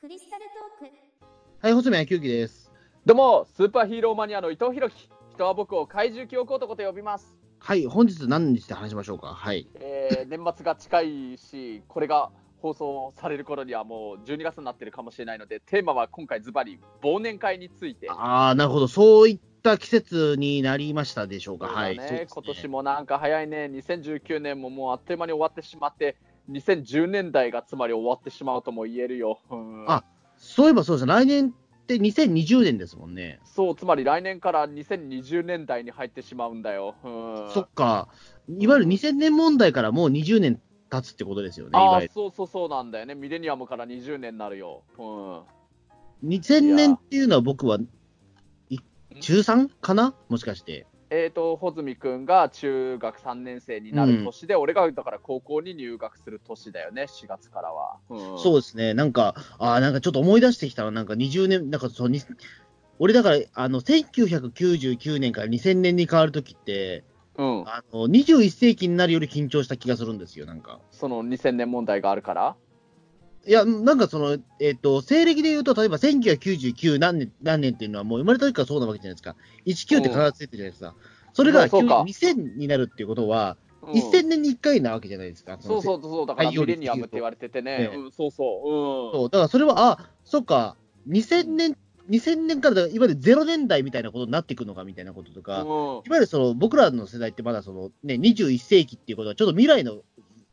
クリスタルトークはい、細見野球機です。どうも、スーパーヒーローマニアの伊藤弘樹。人は僕を怪獣記憶男と呼びます。はい、本日何にして話しましょうか？はい。えー、年末が近いし、これが放送される頃にはもう12月になってるかもしれないので、テーマは今回ズバリ忘年会について。ああ、なるほど。そういった季節になりましたでしょうか？ねはい。そうです今年もなんか早いね、2019年ももうあっという間に終わってしまって、2010年代がつまり終わってしまうとも言えるよ。うんあそういえばそうですね。来年って2020年ですもんね。そう、つまり来年から2020年代に入ってしまうんだよ。うんそっか。いわゆる2000年問題からもう20年経つってことですよね。いあ。そうそうそうなんだよね、ミレニアムから20年になるよ。うん、2000年っていうのは僕は、い中 3? かな？もしかして。えっ、と、穂積君が中学3年生になる年で、俺がだから高校に入学する年だよね、4月からは。うん、そうですね。なんか、ああ、なんかちょっと思い出してきたら、なんか20年、なんかそう、に俺だから、あの、1999年から2000年に変わるときって、うん、あの、21世紀になるより緊張した気がするんですよ、なんか。その2000年問題があるから？いや、なんかその、えっ、と、西暦で言うと、例えば1999何年、何年っていうのはもう生まれた時からそうなわけじゃないですか。19って必ずついてるじゃないですか。それがそうか。2000になるっていうことは、うん。1000年に1回なわけじゃないですか。そうそうそう、だからミレニアムって言われててね、ええ。うん、そうそう、うん、そう、だからそれは、あ、そっか、2000年、2000年からだからいわゆる0年代みたいなことになっていくのかみたいなこととか、いうん。わゆるその僕らの世代ってまだその、ね、21世紀っていうことは、ちょっと未来の、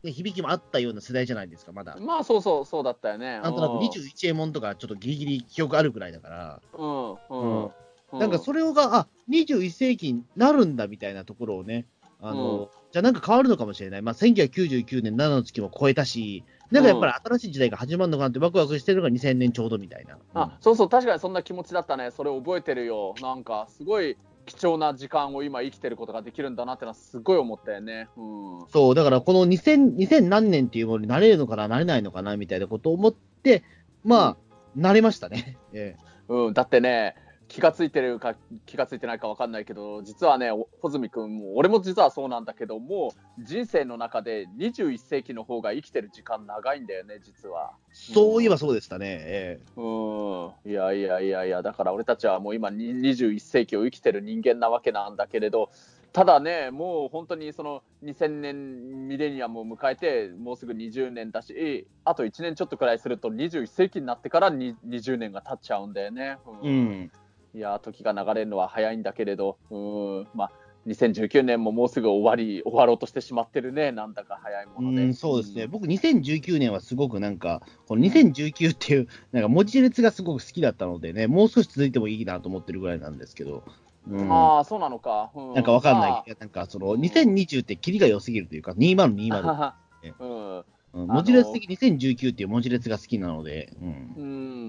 ね、響きもあったような世代じゃないですか、まだ。まあそうそう、そうだったよね。なんとなくうん21円もんとか、ちょっとギリギリ記憶あるくらいだから、うん、うん、うんなんかそれをが、あ21世紀になるんだみたいなところをね、あのうんじゃあなんか変わるのかもしれない、まあ、1999年、7の月も超えたし、なんかやっぱり新しい時代が始まるのかなって、ワクワクしてるのが2000年ちょうどみたいな。あそうそう、確かにそんな気持ちだったね、それ覚えてるよ。なんか、すごい貴重な時間を今生きてることができるんだなってのは、すごい思ったよね。うん、そう、だからこの2000、2000何年っていうものになれるのかな、なれないのかなみたいなことを思って、まあ、なれましたね。えうん、だってね、気がついてるか気がついてないか分かんないけど、実はね、お穂積君も、俺も実はそうなんだけど、もう人生の中で21世紀の方が生きてる時間長いんだよね、実は。えそういえばそうでしたね。えうん、いやいやいやいや、だから俺たちはもう今に21世紀を生きてる人間なわけなんだけれど、ただね、もう本当にその2000年ミレニアムを迎えて、もうすぐ20年だし、あと1年ちょっとくらいすると21世紀になってからに20年が経っちゃうんだよね。えうん。いやー、時が流れるのは早いんだけれど、うん、まあ、2019年ももうすぐ終わり、終わろうとしてしまってるね、なんだか早いもので。うん、そうですね。ん。僕、2019年はすごくなんか、この2019っていう、なんか文字列がすごく好きだったのでね、もう少し続いてもいいなと思ってるぐらいなんですけど、うん、ああ、そうなのか。うなんかわかんない。なんかその、2020ってキリが良すぎるというか、2020、うん、うん。の文字列的に2019っていう文字列が好きなので、うん。う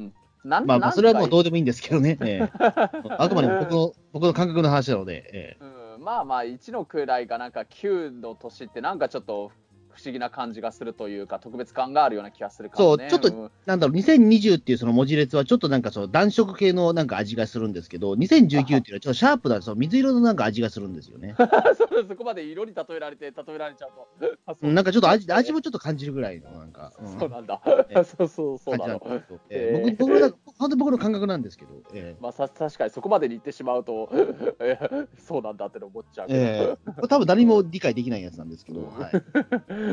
ん、なんまあ、まあそれはもうどう、うでもいいんですけどね、ええ。あくまでも僕の僕の感覚の話なので、ええ。うん、まあまあ、1の位がなんか9の年って、なんかちょっと不思議な感じがするというか、特別感があるような気がするからね。そうちょっとん。なんだろう、2020っていうその文字列はちょっとなんかその暖色系のなんか味がするんですけど、2019っていうのはちょっとシャープなその水色のなんか味がするんですよね。そうそこまで色に例えられて、例えられちゃうと。うう。んなんかちょっと味味もちょっと感じるぐらいのなんか、うんそうなんだ。え。そうそうそう感なの。僕僕の本当に僕の感覚なんですけど、えまあ、さ確かにそこまでに言ってしまうと、えそうなんだって思っちゃうけど、ええ。えこれ多分誰も理解できないやつなんですけど、はい、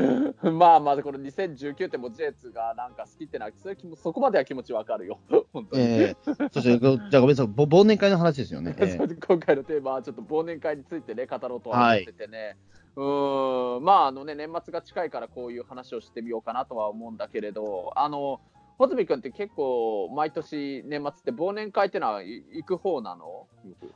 まあまあ、この2019って文字列がなんか好きってのは、それそこまでは気持ちわかるよ、本当に。ええそして、じゃあごめんなさい、ぼ忘年会の話ですよね。ええ今回のテーマはちょっと忘年会についてね、語ろうとは思っててね。うーんまああのね、年末が近いからこういう話をしてみようかなとは思うんだけれど、あの、穂積君って結構毎年年末って忘年会ってのはい行く方なの？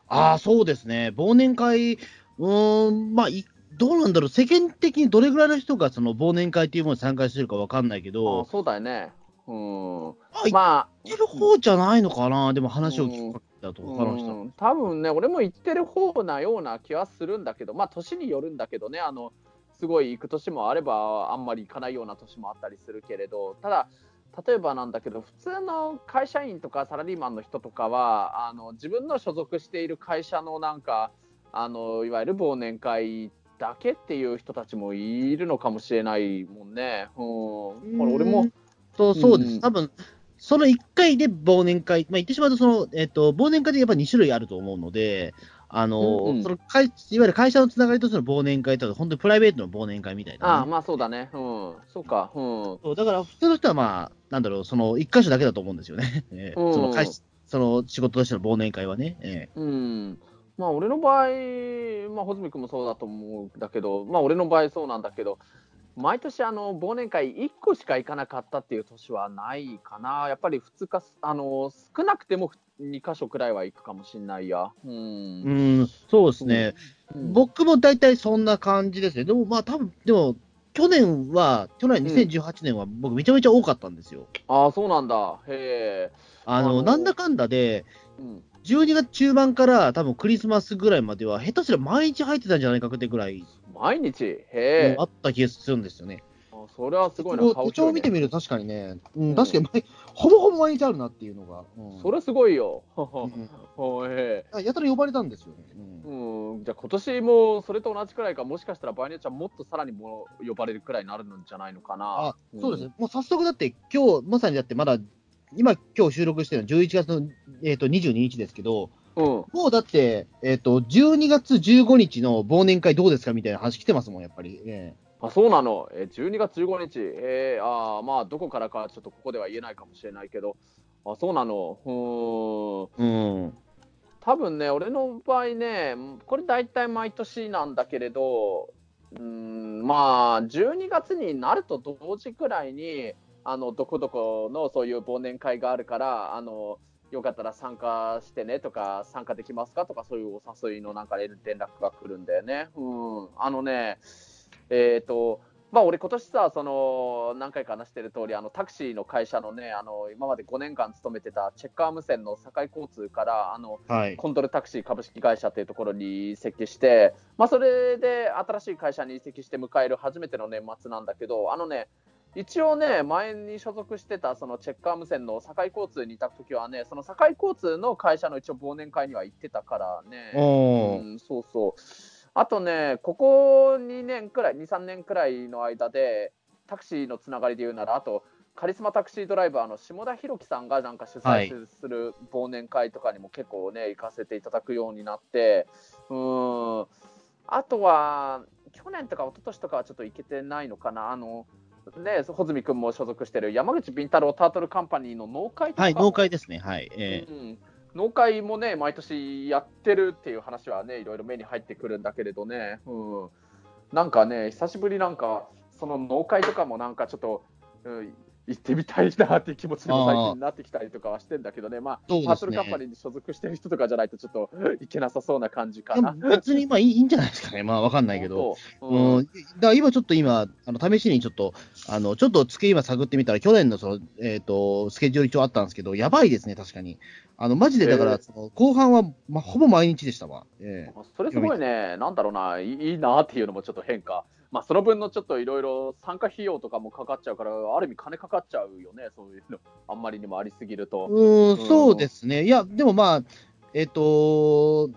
ああ、そうですね。忘年会、うーん、まあ、いどうなんだろう、世間的にどれぐらいの人がその忘年会っていうものに参加してるかわかんないけあど、そうだよね。うん。まあ、行まあ、ってる方じゃないのかな、でも話を聞くかだと、他の人。うん。多分ね、俺も行ってる方なような気はするんだけど、まあ、年によるんだけどね、あのすごい行く年もあれば、あんまり行かないような年もあったりするけれど、ただ、例えばなんだけど、普通の会社員とかサラリーマンの人とかは、あの自分の所属している会社のなんか、あのいわゆる忘年会だけっていう人たちもいるのかもしれないもんね。うん、これ俺も、とそうです、うん多分その1回で忘年会、まあ、言ってしまうとその、えっと、忘年会でやっぱ2種類あると思うので、あの、うんうんその会いわゆる会社のつながりとしての忘年会と、本当にプライベートの忘年会みたいなね、ああ、まあそうだね。うん。そうか。うん。そうだから普通の人はまあ、なんだろう、その1箇所だけだと思うんですよね。えーうんその会その仕事としての忘年会はね。えうん。まあ俺の場合、まあ穂積君もそうだと思うんだけど、まあ俺の場合そうなんだけど、毎年あの忘年会1個しか行かなかったっていう年はないかな。やっぱり2日、あの、少なくても2箇所くらいは行くかもしれないや。う。ーうんん、そうですね。うん僕も大体そんな感じですね。でもまあ多分、でも、去年は、去年うん2018年は僕めちゃめちゃ多かったんですよ。ああ、そうなんだ。へえ。あの、あのなんだかんだで、うん。12月中盤から多分クリスマスぐらいまでは、下手すら毎日入ってたんじゃないかってぐらい、毎日？へあ。った気がするんですよね。あそれはすごいな。手帳を見てみると確かにね、うんうん確かに毎ほぼほぼ毎日あるなっていうのが。うんそれすごいよ。やたら呼ばれたんですよね。うんうん、じゃあ今年もそれと同じくらいか、もしかしたら場合によってはもっとさらにもう呼ばれるくらいになるんじゃないのかな。あそうですね、もう早速だって、今日まさにだってまだ、今、今日収録してるのは11月の、えー、と22日ですけど、うん。もうだって、えっ、と、12月15日の忘年会どうですか？みたいな話来てますもん、やっぱり。えあ、そうなの？え、12月15日。えー、あーまあ、どこからかちょっとここでは言えないかもしれないけど、あ、そうなの？うーん。えうん。多分ね、俺の場合ね、これ大体毎年なんだけれど、うーん、まあ、12月になると同時くらいに、あの、どこどこのそういう忘年会があるから、あの、よかったら参加してねとか、参加できますかとか、そういうお誘いのなんか連連絡が来るんだよね。うん。あのね、えっ、と、まあ、俺今年さ、その、何回か話してる通り、あの、タクシーの会社のね、あの、今まで5年間勤めてたチェッカー無線の堺交通から、あの、はい。コンドルタクシー株式会社というところに移籍して、まあ、それで新しい会社に移籍して迎える初めての年末なんだけど、あのね、一応ね、前に所属してたそのチェッカー無線の堺交通にいた時はね、その堺交通の会社の一応忘年会には行ってたからね、うん、そうそう。あとね、ここ2年くらい、2、3年くらいの間で、タクシーのつながりで言うなら、あと、カリスマタクシードライバーの下田裕樹さんがなんか主催する忘年会とかにも結構ね、行かせていただくようになって、うーん、あとは、去年とか一昨年とかはちょっと行けてないのかな、あの、ね、穂積君も所属してる山口敏太郎タートルカンパニーの農会とか、はい、農会ですね。はい。ええうん、農会もね、毎年やってるっていう話はね、いろいろ目に入ってくるんだけれどね、うん、なんかね、久しぶりなんか、その農会とかもなんかちょっと、うん、行ってみたいなっていう気持ちにも最近なってきたりとかはしてんだけどね、まあ、ねパートルカンパニーに所属してる人とかじゃないと、ちょっといけなさそうな感じかな。別にまあいいんじゃないですかね。まあわかんないけど。うんうん、だから今ちょっと今、あの試しにちょっと、あのちょっと月今探ってみたら、去年のその、えっとスケジュール帳あったんですけど、やばいですね、確かに。あのマジでだから、後半は、まあ、ほぼ毎日でしたわ。ええそれすごいね、なんだろうな、いいいいなっていうのもちょっと変化。まあ、その分のちょっといろいろ参加費用とかもかかっちゃうから、ある意味金かかっちゃうよね、そういうの。あんまりにもありすぎると。うーん、うんそうですね。いや、でもまあ、えっ、と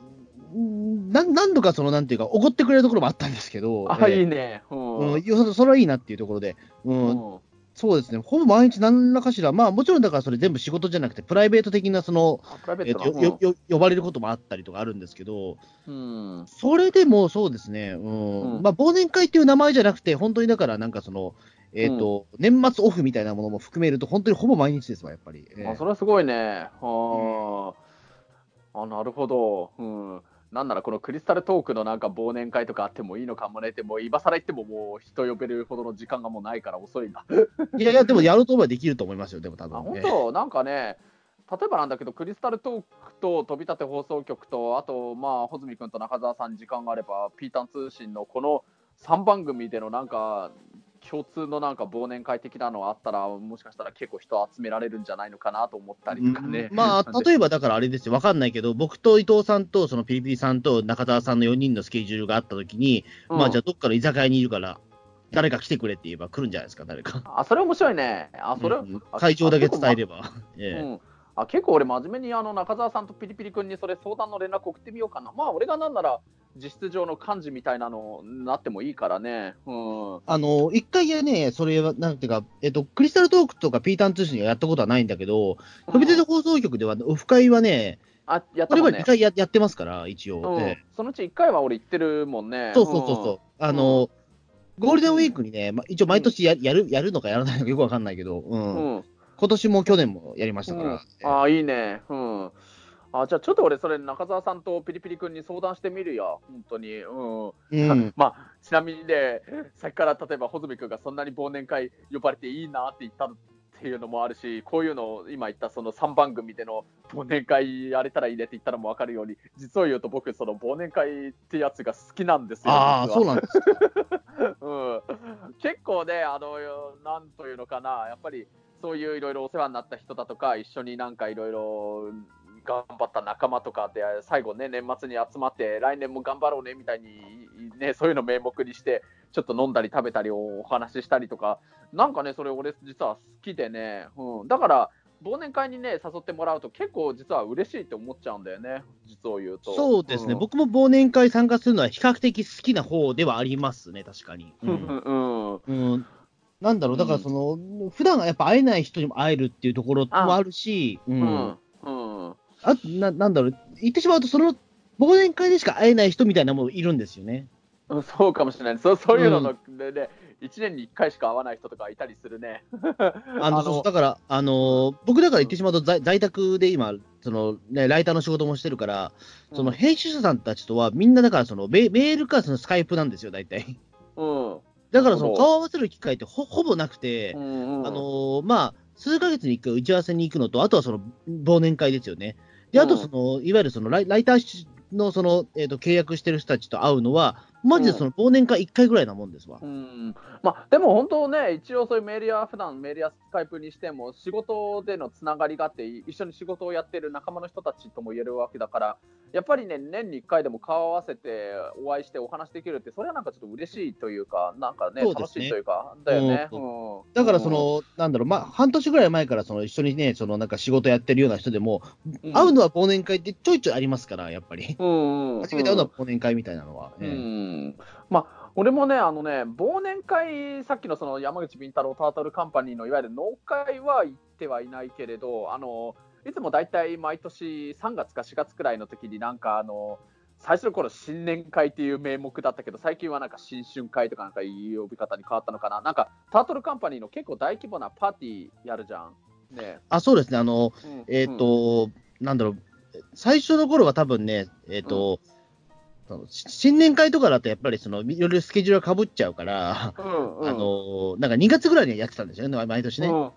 んな何度かその、なんていうか、怒ってくれるところもあったんですけど、あ、ええいいね。うん。うん、それはいいなっていうところで、うんうんそうですね、ほぼ毎日何らかしら、まあもちろんだからそれ全部仕事じゃなくて、プライベート的なその、えートなよよよ呼ばれることもあったりとかあるんですけど、うん。うんそれでもそうですね、うんうんまあ、忘年会っていう名前じゃなくて、本当にだからなんかその、えっ、と、年末オフみたいなものも含めると、本当にほぼ毎日ですわ、やっぱり。ええあそれはすごいね。ああ、なるほど。うん。なんならこのクリスタルトークのなんか忘年会とかあってもいいのかもねって、もう今更言ってももう人呼べるほどの時間がもうないから遅いな。いやいや、でもやろうと思えばできると思いますよ、でも多あ分。ええ本当、なんかね、例えばなんだけど、クリスタルトークと飛び立て放送局と、あと、まあ、穂積君と中澤さんに時間があれば、ピータン通信のこの3番組でのなんか、共通のなんか忘年会的なのあったら、もしかしたら結構人集められるんじゃないのかなと思ったりとかね。うんまあ、例えばだからあれですよ、わかんないけど、僕と伊藤さんと、そのピリピリさんと中澤さんの4人のスケジュールがあったときに、うんまあ、じゃあ、どっかの居酒屋にいるから、誰か来てくれって言えば来るんじゃないですか、誰か。あ、それ面白いね。あ、それ、うんあ会場だけ伝えれば。ええうん、あ結構俺、真面目にあの中澤さんとピリピリ君にそれ相談の連絡送ってみようかな。まあ、俺がなんなら、実質上の幹事みたいなのになってもいいからね。うん。あの、一回やね、それは、なんていうか、えっと、クリスタルトークとかピーターン通信はやったことはないんだけど、飛び出て放送局では、オフ会はね、あ、やっこれは2たもんね。回ややってますから、一応。うんええそのうち1回は俺行ってるもんね。そうそうそうそう。あの、ゴールデンウィークにね、ま、一応毎年ややる、やるのかやらないのかよくわかんないけど、う。うんん。うん。今年も去年もやりましたから。ああ、いいね。うん。あじゃあちょっと俺、それ中澤さんとピリピリ君に相談してみるよ、本当に。うん。うん。まあ、ちなみにね、さっきから例えば穂積君がそんなに忘年会呼ばれていいなって言ったっていうのもあるし、こういうのを今言ったその3番組での忘年会やれたらいいねって言ったのも分かるように、実を言うと僕、その忘年会ってやつが好きなんですよ。ああ、そうななんです。うん、結構ね、あの、なんというのかな、やっぱりそういういろいろお世話になった人だとか、一緒になんかいろいろ頑張った仲間とかで、最後ね、年末に集まって、来年も頑張ろうねみたいに、ね、そういうの名目にして、ちょっと飲んだり食べたりお話ししたりとか、なんかね、それ俺実は好きでね、うん、だから、忘年会にね、誘ってもらうと結構実は嬉しいって思っちゃうんだよね、実を言うと。そうですね、ん。僕も忘年会参加するのは比較的好きな方ではありますね、確かに。ううんんうん。うんなんだろう、だからその、普段はやっぱ会えない人にも会えるっていうところもあるし、ううんんうんあななんだろう、言ってしまうと、その忘年会でしか会えない人みたいなのもいるんですよね。うんそうかもしれない。そうそういうのの、でね、1年に1回しか会わない人とかいたりするね。あのだから、あのー僕だから言ってしまうと在、在宅で今、そのね、ライターの仕事もしてるから、その編集者さんたちとは、みんなだからそのメ、メールかそのスカイプなんですよ、大体。うん。だからその顔合わせる機会ってほほぼなくて、うんうんあのーまあ、数ヶ月に1回打ち合わせに行くのと、あとはその忘年会ですよね。で、あとその、いわゆるそのライライターのその、えー、と契約してる人たちと会うのは、マジでその忘年会1回ぐらいなもんですわ。うん。まあ、でも本当ね、一応そういうメールや、普段メールやスカイプにしても、仕事でのつながりがあって、一緒に仕事をやってる仲間の人たちとも言えるわけだから、やっぱりね、年に1回でも顔合わせて、お会いしてお話できるって、それはなんかちょっと嬉しいというか、なんかね、ね。楽しいというか、だよね。ううん。だからそ、の、なんだろう、まあ、半年ぐらい前からその一緒にね、そのなんか仕事やってるような人でも、うん。会うのは忘年会ってちょいちょいありますから、やっぱり。うんうん、初めて会うのは忘年会みたいなのは。うええんまあ、俺もね、あのね、忘年会、さっきのその山口敏太郎タートルカンパニーのいわゆる農会は行ってはいないけれど、あのいつも大体毎年3月か4月くらいの時になんかあの、最初の頃新年会っていう名目だったけど、最近はなんか新春会とかなんかいう呼び方に変わったのかな、なんかタートルカンパニーの結構大規模なパーティーやるじゃん。ね。あ、そうですね、あの、うん。えっ、と、なんだろう、最初の頃は多分ね、えっ、と、そのし新年会とかだとやっぱりその、いろいろスケジュールがかぶっちゃうから、うんうんあの、なんか2月ぐらいにやってたんですよね、毎年ね。うんうん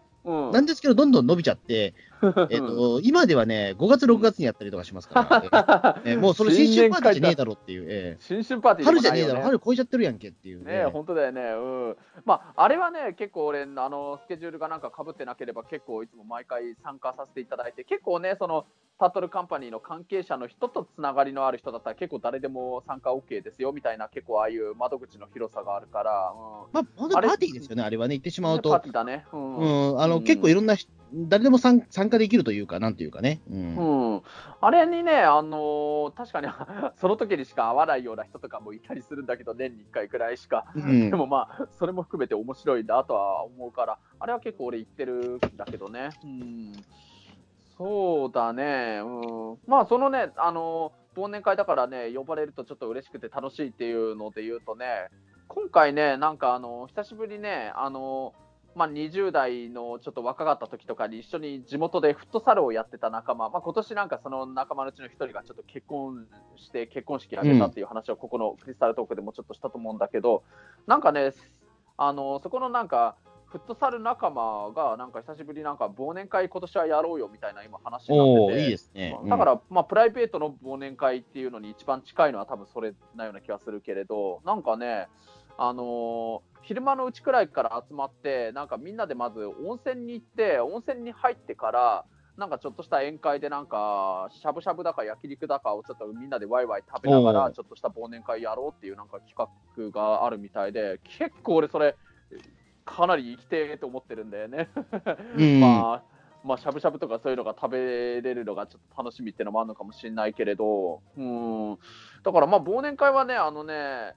なんですけど、どんどん伸びちゃって、えっ、と、今ではね、5月、6月にやったりとかしますから、ええもうその新春パーティーじゃねえだろっていう、え新春パーテえィーでも春じゃねえだろ、春超えちゃってるやんけっていう、ねえ、本当だよね。うん。まあ、あれはね、結構俺、あの、スケジュールがなんか被ってなければ、結構いつも毎回参加させていただいて、結構ね、その、タートルカンパニーの関係者の人とつながりのある人だったら、結構誰でも参加 OK ですよ、みたいな、結構ああいう窓口の広さがあるから、うん。まあ、本当にパーティーですよね、あれはね、言ってしまうとねパー。ティーだね。うん。うん、あの、うん結構いろんな人、誰でも参参加できるというか、なんていうかね。うん。うん、あれにね、あのー確かに その時にしか会わないような人とかもいたりするんだけど、年に1回くらいしか。うんでもまあ、それも含めて面白いなとは思うから、あれは結構俺言ってるんだけどね。うん、そうだね。うん、まあ、そのね、あの忘年会だからね、呼ばれるとちょっと嬉しくて楽しいっていうので言うとね、今回ね、なんかあの、久しぶりね、あの、まあ、20代のちょっと若かった時とかに一緒に地元でフットサルをやってた仲間、まあ、今年なんかその仲間のうちの一人がちょっと結婚して結婚式挙げたっていう話をここのクリスタルトークでもちょっとしたと思うんだけど、なんかね、あのそこのなんかフットサル仲間がなんか久しぶりになんか忘年会今年はやろうよみたいな今話になってて。いいですね。だから、まあ、プライベートの忘年会っていうのに一番近いのは多分それなような気がするけれど、なんかね、あのー昼間のうちくらいから集まって、なんかみんなでまず温泉に行って、温泉に入ってから、なんかちょっとした宴会で、なんかしゃぶしゃぶだか焼肉だかをちょっとみんなでワイワイ食べながおら、ー。ちょっとした忘年会やろうっていうなんか企画があるみたいで、結構俺、それ、かなり生きてーと思ってるんだよね。うん。まあ、まあ、しゃぶしゃぶとかそういうのが食べれるのがちょっと楽しみっていうのもあるのかもしれないけれど、うん、だからまあ忘年会はね、あのね、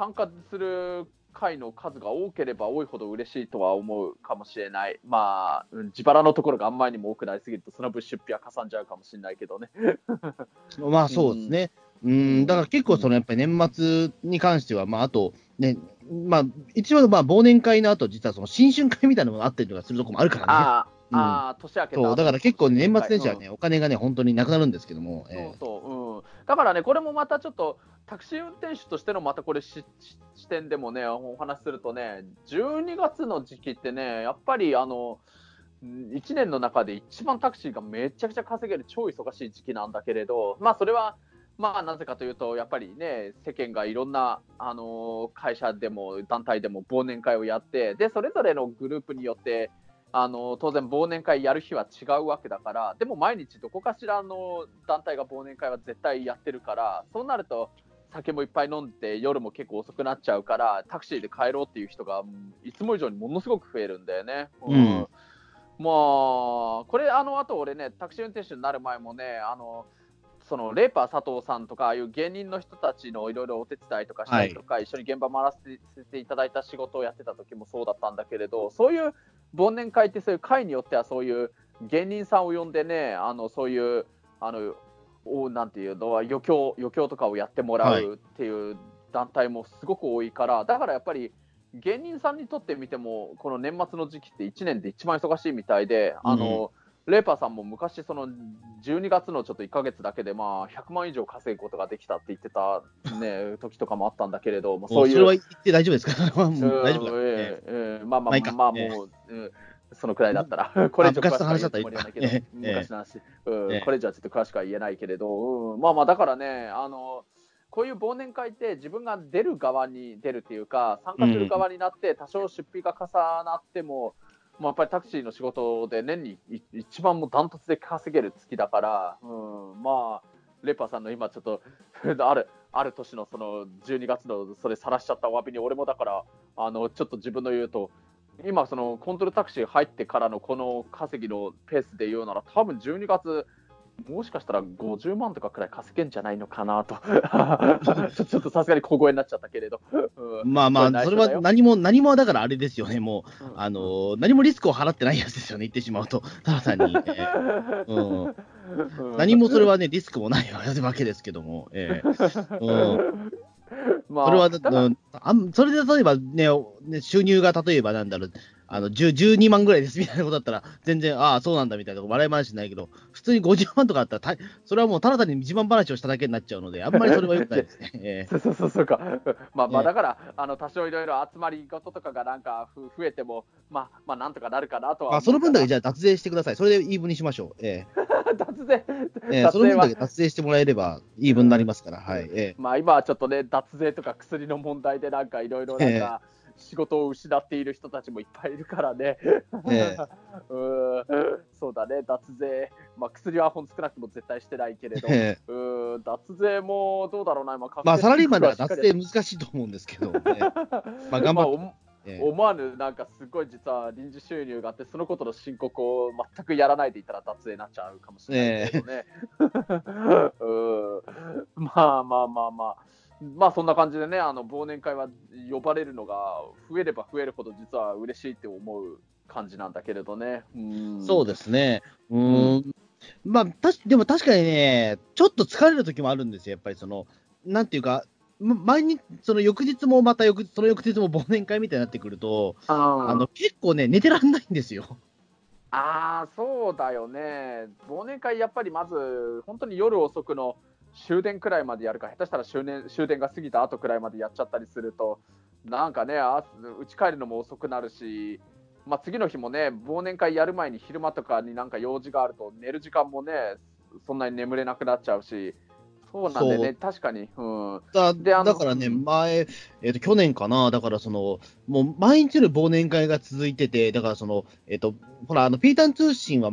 参加する回の数が多ければ多いほど嬉しいとは思うかもしれない。まあ、自腹のところがあんまりにも多くなりすぎると、その分出費はかさんじゃうかもしれないけどね。まあそうですね。うん、だから結構そのやっぱり年末に関しては、まああとね、まあ一番まあ忘年会の後、実はその新春会みたいなのがあったりとかするとこもあるからね。あうん、あ年明けそう。だから結構、年末年始はね、うん、お金がね、本当になくなるんですけども、そうそう、うん、だからね、これもまたちょっと、タクシー運転手としてのまたこれ視点でもね、お話しするとね、12月の時期ってね、やっぱりあの、1年の中で一番タクシーがめちゃくちゃ稼げる超忙しい時期なんだけれど、まあそれは、まあなぜかというと、やっぱりね、世間がいろんな、あの会社でも団体でも忘年会をやって、で、それぞれのグループによって、あの当然、忘年会やる日は違うわけだから、でも毎日どこかしらの団体が忘年会は絶対やってるから、そうなると、酒もいっぱい飲んで、夜も結構遅くなっちゃうから、タクシーで帰ろうっていう人が、いつも以上にものすごく増えるんだよね。うん、うん、まあ、これ、あの後俺ね、タクシー運転手になる前もね、あのそのレーパー佐藤さんとか、ああいう芸人の人たちのいろいろお手伝いとかしたりとか、はい、一緒に現場回らせていただいた仕事をやってた時もそうだったんだけれど、そういう忘年会ってそういう会によってはそういう芸人さんを呼んでね、あのそういうあのおなんていうのは余興余興とかをやってもらうっていう団体もすごく多いから、はい、だからやっぱり芸人さんにとってみてもこの年末の時期って1年で一番忙しいみたいで、あの、レーパーさんも昔、その12月のちょっと1か月だけで、まあ、100万以上稼ぐことができたって言ってた、ね、時とかもあったんだけれど、まあ、そういう。それは言って大丈夫ですか？大丈夫か、えー、えー、まあまあ、まあ、もう、えー、そのくらいだったら、これ以上詳しくは言えないけど、昔の話、うん、これ以上はちょっと詳しくは言えないけれど、うん、まあまあ、だからね、あの、こういう忘年会って自分が出る側に出るっていうか、参加する側になって、多少出費が重なっても、うんまあ、やっぱりタクシーの仕事で年に一番もダントツで稼げる月だから、うん、まあ、レパーさんの今ちょっと ある、ある年のその12月のそれさらしちゃったお詫びに、俺もだから、あの、ちょっと自分の言うと、今そのコントロールタクシー入ってからのこの稼ぎのペースで言うなら、多分12月、もしかしたら50万とかくらい稼げんじゃないのかな と。ちょっとさすがに小声になっちゃったけれど、うん、まあまあ、それは何も、何もだからあれですよね、もう、うん、あの何もリスクを払ってないやつですよね、言ってしまうと、ただ単に、えーうん、何もそれはね、リスクもないわけですけども、えーうん。まあ、それは、うん、あそれで例えばね、収入が例えばなんだろう、あの、12万ぐらいですみたいなことだったら、全然、ああ、そうなんだみたいな笑い話ないけど、普通に50万とかあったら、それはもうただ単に自慢話をしただけになっちゃうので、あんまりそれはよくないですね。そうそうそうそうか。まあまあ、だから、あの、多少いろいろ集まり事とかがなんか増えても、まあ、まあ、なんとかなるかなとは。あ、その分だけじゃあ脱税してください。それでイーブンにしましょう。ええ。脱税ええ、その分だけ脱税してもらえればイーブンになりますから、はい。ええ。まあ今はちょっとね、脱税とか薬の問題でなんかいろいろなんか、ええ仕事を失っている人たちもいっぱいいるからね。ええ、うそうだね、脱税、まあ、薬はほん少なくとも絶対してないけれど、ええ、う脱税もどうだろうな、まあ、まあ、サラリーマンでは脱税難しいと思うんですけど、ね、まあ頑張って。まあ思わぬなんかすごい実は臨時収入があってそのことの申告を全くやらないでいたら脱税になっちゃうかもしれないけどね。うまあまあまあまあまあそんな感じでね、あの忘年会は呼ばれるのが増えれば増えるほど実は嬉しいって思う感じなんだけれどね。うそうですね。うん。うん、まあ、たし、でも確かにね、ちょっと疲れる時もあるんですよ。やっぱりその、なんていうか、毎日、その翌日もまた翌その翌日も忘年会みたいになってくると、あの結構ね、寝てらんないんですよ。ああ、そうだよね。忘年会、やっぱりまず、本当に夜遅くの終電くらいまでやるか、下手したら終電終電が過ぎた後くらいまでやっちゃったりすると、なんかね、うち帰るのも遅くなるし、まあ、次の日もね、忘年会やる前に昼間とかになんか用事があると、寝る時間もね、そんなに眠れなくなっちゃうし、そうなんでね、確かに。うん、だだからね、前、えーと、去年かな、だからその、もう毎日の忘年会が続いてて、だからその、えっ、ー、と、ほら、あの、ピータン通信は、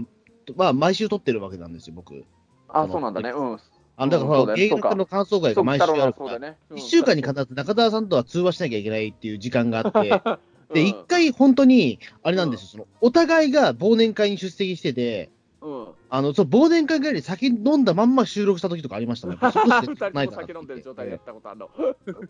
まあ、毎週撮ってるわけなんですよ、僕。あ、そうなんだね。うん。あだからほら、映画の感想会が毎週あるから、1週間に必ず中澤さんとは通話しなきゃいけないっていう時間があって、で、うん。一回本当に、あれなんですよ、その、お互いが忘年会に出席してて、うん。あの、そう、忘年会帰りに酒飲んだまんま収録した時とかありました もんでる状態でやったことあるの。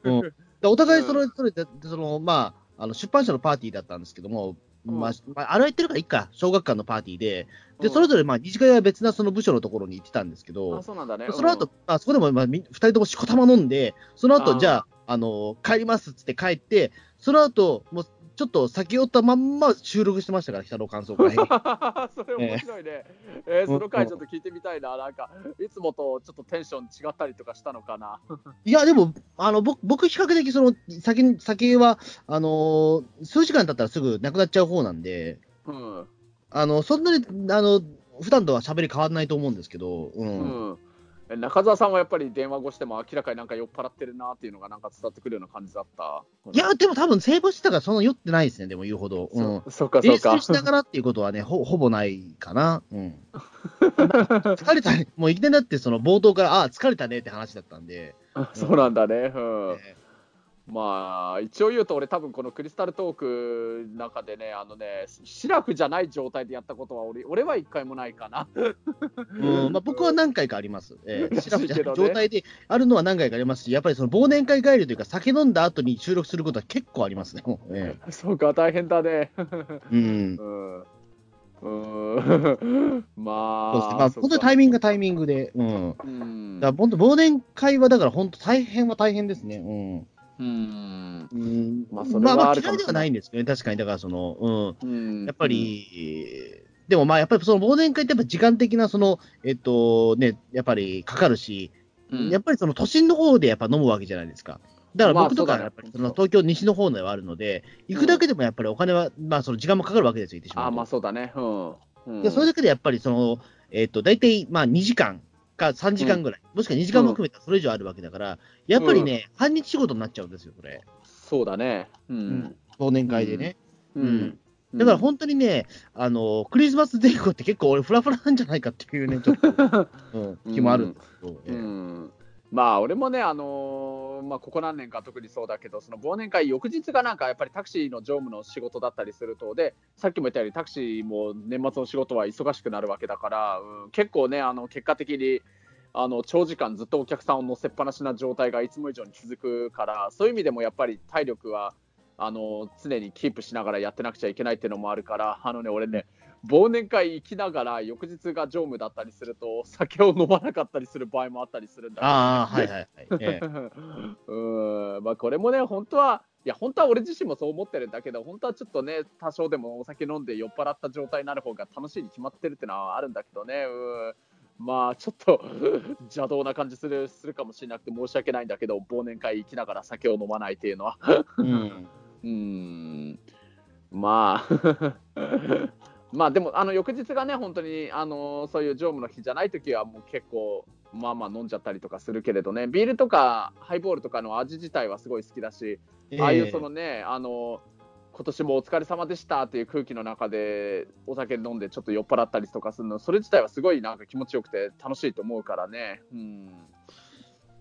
うん。でお互いそれぞれで、その、まあ、あの、出版社のパーティーだったんですけども、うんまあ、まあ、あれは言ってるからいいか、小学館のパーティーで、で、うん。それぞれ、まあ、二次会は別なその部署のところに行ってたんですけど。あ、、そうなんだね。その後、まあ、そこでも、まあ、み二人ともしこたま飲んで、その後、じゃあ、あの、帰りますっつって帰って、その後、もう、ちょっと先寄ったまんま収録してましたから、北の感想会。それ面白いね。えーその回ちょっと聞いてみたいな。なんか、いつもとちょっとテンション違ったりとかしたのかな？いや、でも、あの、僕、僕比較的、その、酒、酒は、あのー数時間経ったらすぐなくなっちゃう方なんで、うん。あの、そんなに、あの、普段とは喋り変わらないと思うんですけど、うん。うん。え中澤さんはやっぱり電話越しても明らかになんか酔っ払ってるなっていうのがなんか伝わってくるような感じだった。いや、でも多分、セーブしてたから、そんな酔ってないですね、でも言うほど。うん。そそうかそうか練習。しながらっていうことはね、ほほぼないかな。うん。疲れたね、もういきなりだって、その冒頭から、ああ、疲れたねって話だったんで、そうなんだね。うん。えまあ、一応言うと、俺、多分このクリスタルトークの中でね、あのね、シラフじゃない状態でやったことは俺、俺は一回もないかな。うんまあ、僕は何回かあります。ええ、シラフじゃない状態であるのは何回かありますし、やっぱりその忘年会帰りというか、酒飲んだ後に収録することは結構ありますね。えそうか、大変だね。えうん。うん。うん。まあ、そうですね。まあ、本当にタイミングがタイミングで、うん。うん。だから本当、忘年会はだから本当大変は大変ですね。うん。うん。うん、まあそれまあまあはあるかもしれない嫌いではないんですけどね、確かに。だからその、うん。うんやっぱ、り、でもまあやっぱりその忘年会ってやっぱ時間的なその、えっとね、やっぱりかかるし、うんやっぱりその都心の方でやっぱ飲むわけじゃないですか。だから僕とかやっぱりその東京西の方ではあるので、行くだけでもやっぱりお金は、まあその時間もかかるわけですよ、行ってしまうと。あまあそうだね。うん。うんでそれだけでやっぱりその、えっと、大体まあ2時間か3時間ぐらい、もしくは2時間も含めたらそれ以上あるわけだから、やっぱりね、半日仕事になっちゃうんですよ、これ。そうだね。うん。忘年会でね。うん。だから本当にね、あの、クリスマス前後って結構俺フラフラなんじゃないかっていうね、ちょっと、うん、気もあるんですけど、まあ俺もね、あのまあ、ここ何年か特にそうだけど、その忘年会、翌日がなんかやっぱりタクシーの乗務の仕事だったりすると、でさっきも言ったように、タクシーも年末の仕事は忙しくなるわけだから、うん結構ね、あの結果的にあの長時間ずっとお客さんを乗せっぱなしな状態がいつも以上に続くから、そういう意味でもやっぱり体力はあの常にキープしながらやってなくちゃいけないっていうのもあるから、あのね、俺ね、忘年会行きながら翌日が乗務だったりすると酒を飲まなかったりする場合もあったりするんだけど。ああ、はいはいはい。ええ。うーん。まあ、これもね、本当は、いや、本当は俺自身もそう思ってるんだけど、本当はちょっとね、多少でもお酒飲んで酔っ払った状態になる方が楽しいに決まってるってのはあるんだけどね、うーん。まあ、ちょっと 邪道な感じするするかもしれなくて申し訳ないんだけど、忘年会行きながら酒を飲まないっていうのは。うん。うーん。まあ、まあでも、あの翌日がね、本当にあのそういう乗務の日じゃないときは、もう結構、まあまあ飲んじゃったりとかするけれどね、ビールとかハイボールとかの味自体はすごい好きだし、ああいうそのね、あの今年もお疲れ様でしたっていう空気の中でお酒飲んでちょっと酔っ払ったりとかするの、それ自体はすごいなんか気持ちよくて楽しいと思うからね。うん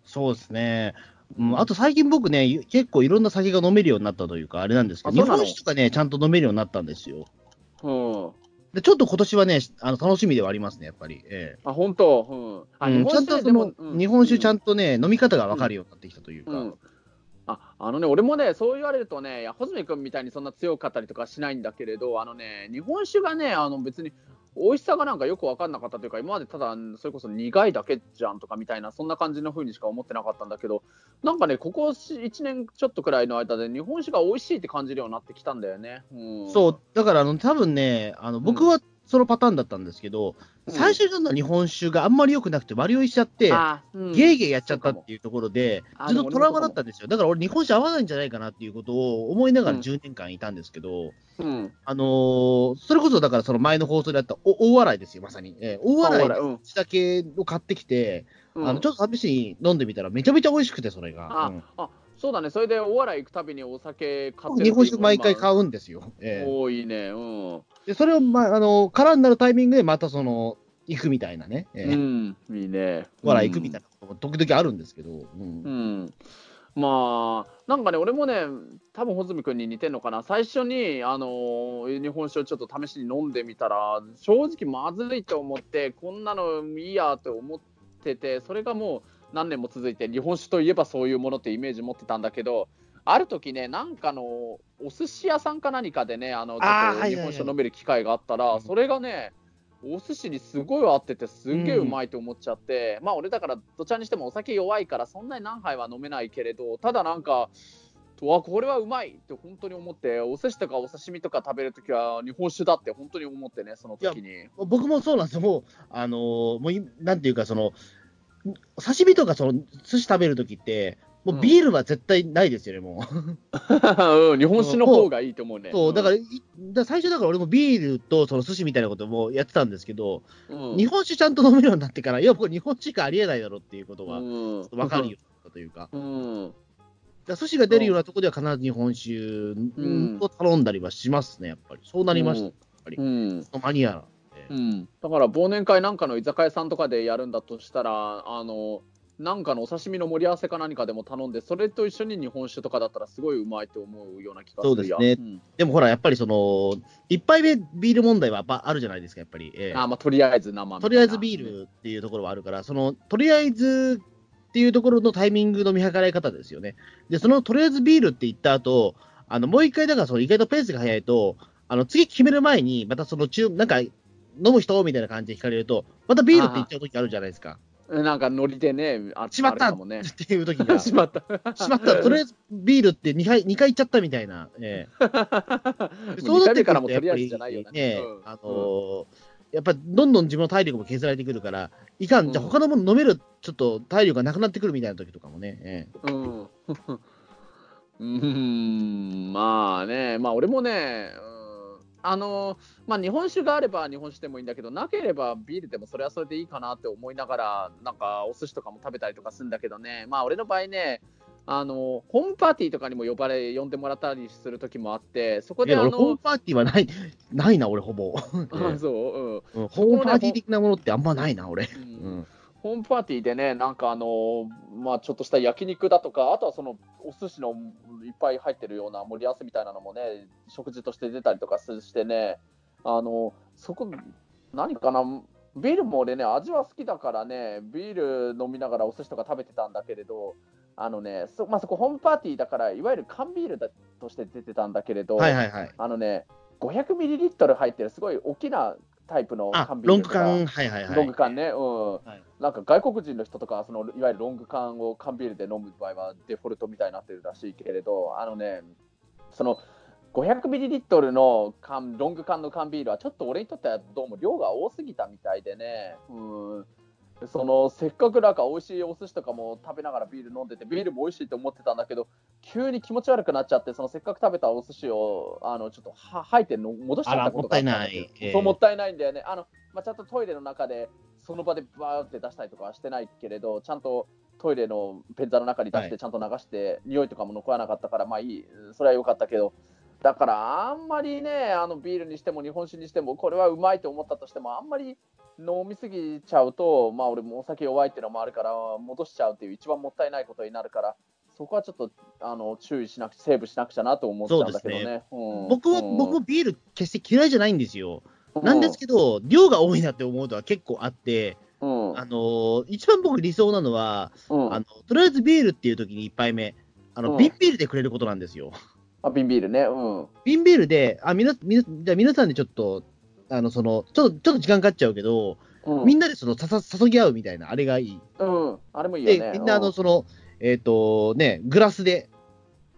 そうですね。うん、あと最近僕ね、結構いろんな酒が飲めるようになったというか、あれなんですけど、日本酒とかね、ちゃんと飲めるようになったんですよ。うんで、ちょっと今年はね、あの楽しみではありますね、やっぱり。えあ本当、うん。あえうん。ちゃんとその、日本酒ちゃんんとね、飲み方が分かるようになってきたというか。うん、ああのね、俺もね、そう言われるとね、いや穂積君みたいにそんな強かったりとかしないんだけれど、あのね、日本酒がね、あの別に美味しさがなんかよく分かんなかったというか、今までただ、それこそ苦いだけじゃんとかみたいな、そんな感じの風にしか思ってなかったんだけど、なんかね、ここ1年ちょっとくらいの間で、日本酒が美味しいって感じるようになってきたんだよね。うん、そう、だからあの、多分ね、あの僕はそのパターンだったんですけど、うん最初に飲んだ日本酒があんまり良くなくて、割り酔いしちゃって、あうんゲーゲーやっちゃったっていうところで、あずっとトラウマだったんですよ。だから俺、日本酒合わないんじゃないかなっていうことを思いながらうん10年間いたんですけど、うん、あのーそれこそだからその前の放送であったお大笑いですよ、まさに。えー大笑い大笑いうんの酒を買ってきて、うんあのちょっと試しに飲んでみたらめちゃめちゃ美味しくて、それが。あ、そうだね、それでお笑い行くたびにお酒買ってる日本酒毎回う。買うんですよ。えー多いね、うん。でそれを、まあ、あの空になるタイミングでまたその行くみたいなね、えーうん、いいね。お笑い行くみたいな。なことも時々あるんですけど、うんうん。まあ、なんかね、俺もね、多分穂積君に似てるのかな、最初に、あのー日本酒をちょっと試しに飲んでみたら、正直まずいと思って、こんなのいいやと思ってて、それがもう何年も続いて、日本酒といえばそういうものってイメージ持ってたんだけど、ある時ね、なんかのお寿司屋さんか何かでね、あの日本酒飲める機会があったら、うん。それがね、お寿司にすごい合ってて、すんげえうまいと思っちゃって、まあ俺だから、どちらにしてもお酒弱いから、そんなに何杯は飲めないけれど、ただなんか、うわ、これはうまいって本当に思って、お寿司とかお刺身とか食べるときは日本酒だって本当に思ってね、その時に。僕もそうなんですよ、もう、あのーもうい、なんていうか、その、刺身とか、その、寿司食べるときって、もうビールは絶対ないですよね、もう。うん日本酒の方がいいと思うね。そう、だから、いだから最初だから俺もビールとその寿司みたいなこともやってたんですけど、うん、日本酒ちゃんと飲めるようになってから、いや、これ日本酒しかありえないだろうっていうことがうん分かるようになったというか、うん。だから寿司が出るようなところでは必ず日本酒んを頼んだりはしますね、やっぱり。そうなりました、やっぱり。うん。マニア。うん、だから忘年会なんかの居酒屋さんとかでやるんだとしたら、あのなんかのお刺身の盛り合わせか何かでも頼んで、それと一緒に日本酒とかだったら、すごいうまいと思うような気がするやそうですねんでもほら、やっぱりその、一杯目ビール問題はあるじゃないですか、やっぱり。ええあまあ、とりあえず生とりあえずビールっていうところはあるから、その、とりあえずっていうところのタイミングの見計らい方ですよね。で、そのとりあえずビールって言った後、あの、もう一回、だからその意外とペースが早いと、あの、次決める前に、またその中、なんか、飲む人みたいな感じで聞かれると、またビールって言っちゃう時あるじゃないですか。なんかノリでね、あしまったもね。っていう時が。しまった。しまった、とりあえずビールって2回、二回言っちゃったみたいな。ええ 2回目からもととりあえずじゃないよね。あのーやっぱどんどん自分の体力も削られてくるから、いかん、じゃ他のもの飲める、ちょっと体力がなくなってくるみたいな時とかもね。ええうん。うん、まあね、まあ俺もね、うん、あの、まあ日本酒があれば日本酒でもいいんだけど、なければビールでもそれはそれでいいかなって思いながら、なんかお寿司とかも食べたりとかするんだけどね、まあ俺の場合ね、あの、ホームパーティーとかにも呼ばれ、呼んでもらったりする時もあって、そこであ俺、ホームの、パーティーはない、ないな、俺、ほぼ。あそう、うん。う んホームパーティー的なものってあんまないな、俺。ううんん。ホームパーティーでね、なんかあのまあ、ちょっとした焼肉だとか、あとはそのお寿司のいっぱい入ってるような盛り合わせみたいなのもね、食事として出たりとかしてね、あのそこ、何かな、ビールも俺ね、味は好きだからね、ビール飲みながらお寿司とか食べてたんだけれど、あのね、そ,、まあ、そこホームパーティーだから、いわゆる缶ビールだとして出てたんだけれど、はいはいはい。あのね、500ミリリットル入ってる、すごい大きなタイプのあ缶、ビールロング缶、はいはいはい。ロング缶ね、うん、い。なんか外国人の人とかそのいわゆるロング缶を缶ビールで飲む場合はデフォルトみたいになってるらしいけれど、あのね、その500ミリリットルの缶ロング缶の缶ビールはちょっと俺にとってはどうも量が多すぎたみたいでね、うん、そのせっかくなんか美味しいお寿司とかも食べながらビール飲んでてビールも美味しいと思ってたんだけど急に気持ち悪くなっちゃってそのせっかく食べたお寿司をあのちょっとは吐いての戻しちゃったことがあったんだけどあらもったいない。ええ。そうもったいないんだよね。あの、まあ、ちゃんとトイレの中でその場でバーって出したりとかはしてないけれどちゃんとトイレの便座の中に出しはい。てちゃんと流して、匂いとかも残らなかったからまあいいそれは良かったけど。だからあんまりねあのビールにしても日本酒にしてもこれはうまいと思ったとしてもあんまり飲みすぎちゃうとまあ俺もお酒弱いっていうのもあるから戻しちゃうっていう一番もったいないことになるからそこはちょっとあの注意しなくセーブしなくちゃなと思っちゃうんだけどね。うん僕も、うん僕もビール決して嫌いじゃないんですよ。なんですけど、量が多いなって思うのは結構あって、うんあのー一番僕理想なのは、うんあの、とりあえずビールっていう時に1杯目、あの、うん瓶ビールでくれることなんですよ。あ瓶ビールね。うん瓶ビールで、あ、みな、みな、じゃあ皆さんでちょっと、あの、その、ちょっと、ちょっと時間かかっちゃうけど、うんみんなでその、ささ、注ぎ合うみたいな、あれがいい。うん、あれもいいよで、ね。みんな、あの、うその、えっ、と、ね、グラスで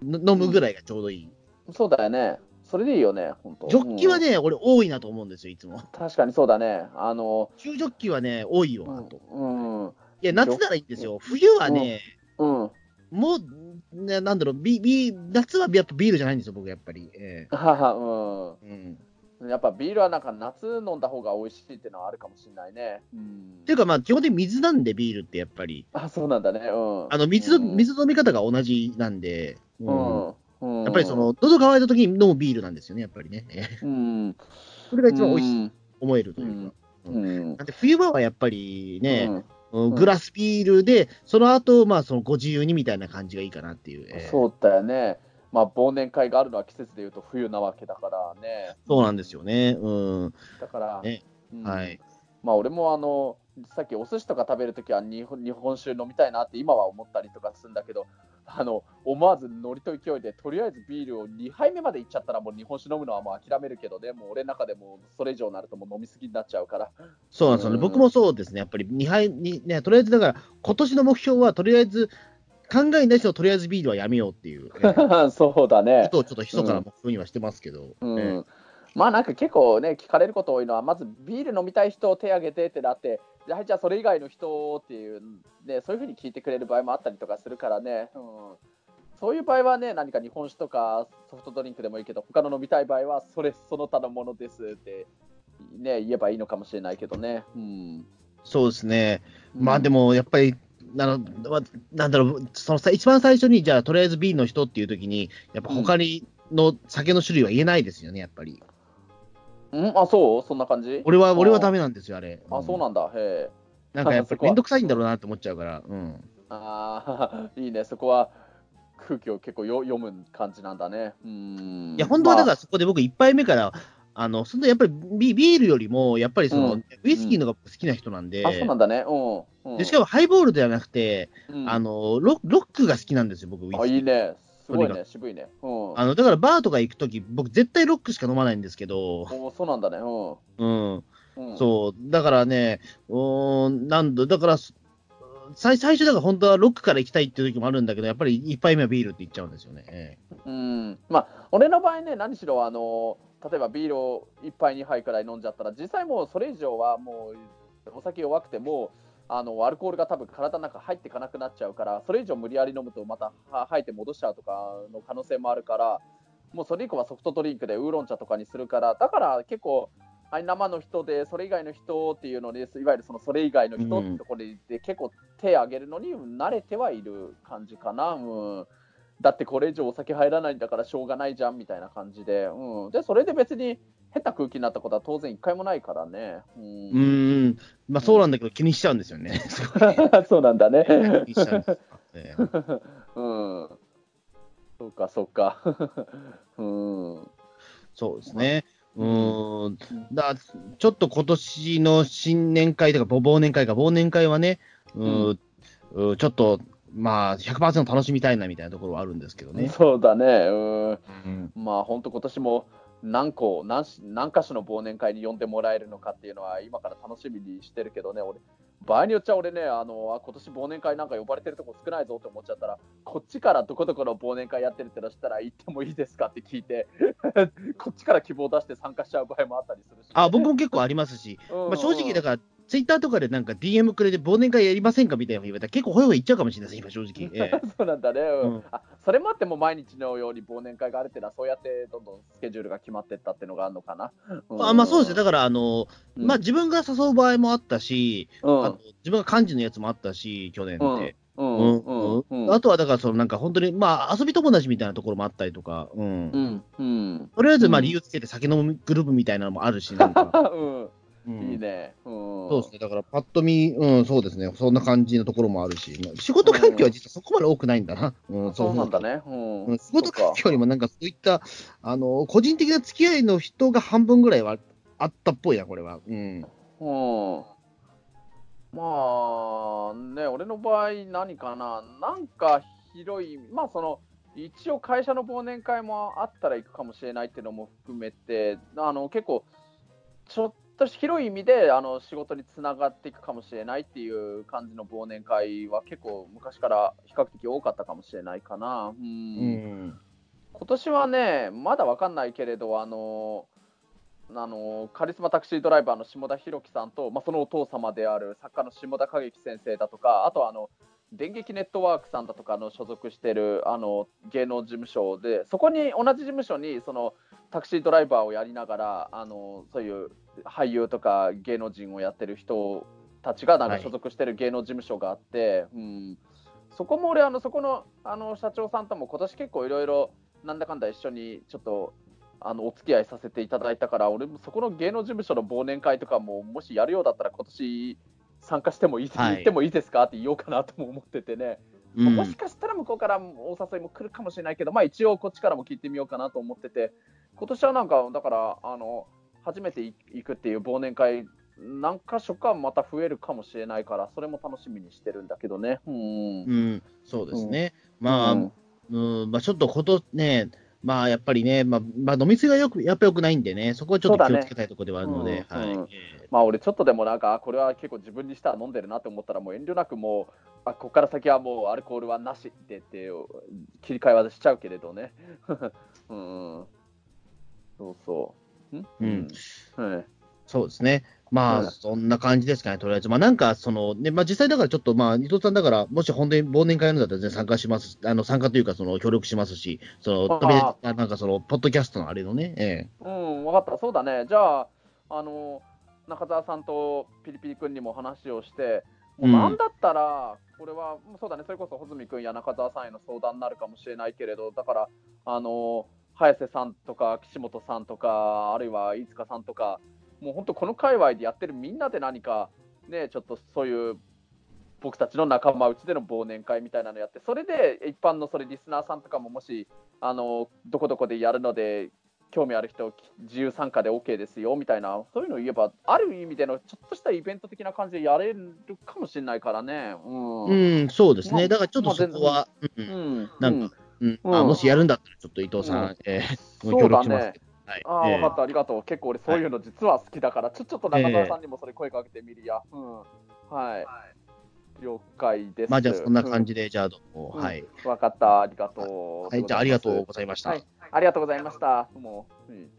の飲むぐらいがちょうどいい。そうだよね。それでいいよね、本当。ジョッキはうんね、俺多いなと思うんですよ、いつも。確かにそうだね。あの、中ジョッキはね、多いよなと。うん、うん、いや、夏ならいいんですよ。冬はね、うん。もう、ね、なんだろう、ビビ夏はやっぱビールじゃないんですよ、僕、やっぱり。えはは、えうん。うん。やっぱビールはなんか夏飲んだ方が美味しいっていうのはあるかもしれないね。うんっていうか、まあ、基本的に水なんで、ビールってやっぱり。あ、そうなんだね。うん。あの水の、うん水の飲み方が同じなんで、ううんん。うん。やっぱりそ、の、喉乾いた時に飲むビールなんですよね、やっぱりね。ええうん。それが一番美味しい、い。思えるというか。うん。なんで、冬場はやっぱりね、うんグラスビールで、その後、まあ、そのご自由にみたいな感じがいいかなっていう。えーそうだよね。まあ、忘年会があるのは季節でいうと冬なわけだからね。そうなんですよね。うん。だから、ねうんはい。まあ、俺もあの、さっきお寿司とか食べるときは日本日本酒飲みたいなって今は思ったりとかするんだけど、あの思わずノリと勢いで、とりあえずビールを2杯目までいっちゃったら、もう日本酒飲むのはもう諦めるけどね、もう俺の中でもそれ以上になるともう飲みすぎになっちゃうから。そうなんですよね。うん僕もそうですね。やっぱり2杯に、ね、とりあえずだから、今年の目標は、とりあえず、考えない人とりあえずビールはやめようっていう、え ーそうだね。ことをちょっと密かな目標にはしてますけど。うんえーまあなんか結構ね、聞かれること多いのは、まずビール飲みたい人を手挙げてってなって、じゃあじゃあそれ以外の人っていう、ね、そういうふうに聞いてくれる場合もあったりとかするからね、うん、そういう場合はね、何か日本酒とかソフトドリンクでもいいけど、他の飲みたい場合は、それその他のものですって、ね、言えばいいのかもしれないけどね。うん、そうですね。まあでも、も、やっぱり、あのまあなんだろう、そのさ一番最初に、じゃあ、とりあえずビールの人っていう時に、やっぱ他にの酒の種類は言えないですよね、やっぱり。うん、あ、そう？そんな感じ？俺は、俺はダメ。メなんですよ、あれ。あ、そうなんだ。へえ。なんかやっぱりめんどくさいんだろうなって思っちゃうから。うん。ああ、いいね、そこは空気を結構よ読む感じなんだね。うん。いや、本当はだからまそこで僕、1杯目から、あの、そんなやっぱりビビールよりも、やっぱりその、うんウイスキーのが好きな人なんで、あ、あそうなんだね。うん。うんでしかもハイボールではなくて、うんあのロ、ロックが好きなんですよ、僕、ウイスキー。あ、いいね。すごいね、渋いね。うん。あのだからバーとか行くとき、僕、絶対ロックしか飲まないんですけど、おそうなんだね。うん。うん、うん、そう、だからね、うーん、なんだ、だから、最最初、だから本当はロックから行きたいっていう時もあるんだけど、やっぱり1杯目はビールって言っちゃうんですよね。ええうん。まあ、俺の場合ね、何しろ、あの、例えばビールを1杯、2杯くらい飲んじゃったら、実際もうそれ以上はもう、お酒弱くても、あのアルコールが多分体の中入っていかなくなっちゃうから、それ以上無理やり飲むとまたは吐いて戻しちゃうとかの可能性もあるから、もうそれ以降はソフトドリンクでウーロン茶とかにするから、だから結構、あ生の人で、それ以外の人っていうので、いわゆるそのそれ以外の人ってところで、結構手を挙げるのに慣れてはいる感じかな。うんだってこれ以上お酒入らないんだからしょうがないじゃんみたいな感じで、うん、でそれで別に変な空気になったことは当然一回もないからね。ううんーん、まあそうなんだけど、気にしちゃうんですよね。そうなんだね。気にしちゃうんです。え えうん。そうか、そうか。うん。そうですね。うーん、だちょっと今年の新年会とか、ぼ忘年会か、忘年会はね、うーんうーちょっと、まあ、100%楽しみたいなみたいなところはあるんですけどね。そうだね。うん。うんまあ本当今年も何個何し何箇所の忘年会に呼んでもらえるのかっていうのは今から楽しみにしてるけどね俺場合によっちゃ俺ねあのあ今年忘年会なんか呼ばれてるとこ少ないぞって思っちゃったらこっちからどこどこの忘年会やってるってのしたら行ってもいいですかって聞いて こっちから希望出して参加しちゃう場合もあったりするし、あ僕も結構ありますし、まあ、正直、だから、ツイッターとかでなんか DM くれて忘年会やりませんかみたいなの言われた。ら結構ほいほい言っちゃうかもしれないです、今正直。ええ。そうなんだね、うん。うん。あそれもあっても毎日のように忘年会があるっていうのはそうやってどんどんスケジュールが決まってったっていうのがあるのかな、あまあそうですね、だかから、あの、うん。まあ自分が誘う場合もあったし、あの自分が幹事のやつもあったし、去年って。うん。うん。うん。うん。あとはだから、そのなんか本当に、まあ遊び友達みたいなところもあったりとか、うん。うん。うん。とりあえず、まあうん理由つけて酒飲むグループみたいなのもあるし、なんか。うんうんいいね。うん。そうですね、だからパッと見、うん、そうですね、そんな感じのところもあるし、まあ仕事環境は実はそこまで多くないんだな。うん、そうなんだね。うん仕事環境よりもなんかそういった、あの、個人的な付き合いの人が半分ぐらいはあったっぽいな、これは。うん。うん。まあ、ね、俺の場合、何かな、なんか広い、まあ、その、一応会社の忘年会もあったら行くかもしれないっていうのも含めて、あの結構、ちょっと広い意味であの仕事につながっていくかもしれないっていう感じの忘年会は結構昔から比較的多かったかもしれないかな。うんうん。今年はね、まだわかんないけれど、あのあのカリスマタクシードライバーの下田博樹さんと、まあ、そのお父様である作家の下田景樹先生だとか、あとはあの電撃ネットワークさんだとかの所属してるあの芸能事務所で、そこに同じ事務所にそのタクシードライバーをやりながら、あのそういう俳優とか芸能人をやってる人たちがなんか所属してる芸能事務所があって、うん、そこも俺あの、そこのあの社長さんとも今年結構いろいろなんだかんだ一緒にちょっとあのお付き合いさせていただいたから、俺もそこの芸能事務所の忘年会とかも、もしやるようだったら、今年参加してもいい、はい。言ってもいいですかって言おうかなとも思っててね、うん。もしかしたら向こうからお誘いも来るかもしれないけど、まあ、一応こっちからも聞いてみようかなと思ってて、今年はなんか、だから、あの初めて行くっていう忘年会、何か所かまた増えるかもしれないから、それも楽しみにしてるんだけどね。うん。うん、そうですね。まあ、うん。うん、まあ、ちょっとことね、まあ、やっぱりね、まあ、まあ、飲みすぎがよく、やっぱ良くないんでね、そこはちょっと気をつけたいところではあるので、はい。そうだねうんえまあ俺ちょっとでもなんか、あこれは結構自分にしたら飲んでるなって思ったら、もう遠慮なくもう、あここから先はもうアルコールはなしって言って、切り替えはしちゃうけれどね。うん、そうそう。ん？うんはいーそうですね。まあ、うん。そんな感じですかね、とりあえず。まあ、なんか、その、ね、まあ、実際だからちょっと、まあ、伊藤さんだから、もし本当に忘年会やるんだったら全然参加します、あの、参加というか、その、協力しますし、その、あなんかその、ポッドキャストのあれのね、えうん、分かった、そうだね。じゃあ、あの中澤さんとピリピリ君にも話をして、もうなんだったら、これは、もうそうだね、それこそ穂積君や中澤さんへの相談になるかもしれないけれど、だから、あの早瀬さんとか岸本さんとか、あるいは飯塚さんとか、もう本当、この界隈でやってるみんなで何か、ね、ちょっとそういう僕たちの仲間内での忘年会みたいなのやって、それで一般のそれリスナーさんとかももし、あのどこどこでやるので、興味ある人、自由参加で OK ですよみたいな、そういうのを言えば、ある意味でのちょっとしたイベント的な感じでやれるかもしれないからね。うん。えうん、そうですね。まあだからちょっとそこは、う、うんん。なんかうん、うんあもしやるんだったら、ちょっと伊藤さん、うんえー、そうだ協力しますねけど。はい。ああ、えー分かった、ありがとう。結構俺、そういうの実は好きだから、ちょちょっと中澤さんにもそれ声かけてみるや。うん。はい。了解です。まあ、じゃあ、そんな感じで、じゃあ、どうも、うんはい。分かった、ありがとう。はい、じゃあ、ありがとうございました。はいありがとうございました。どうも。うん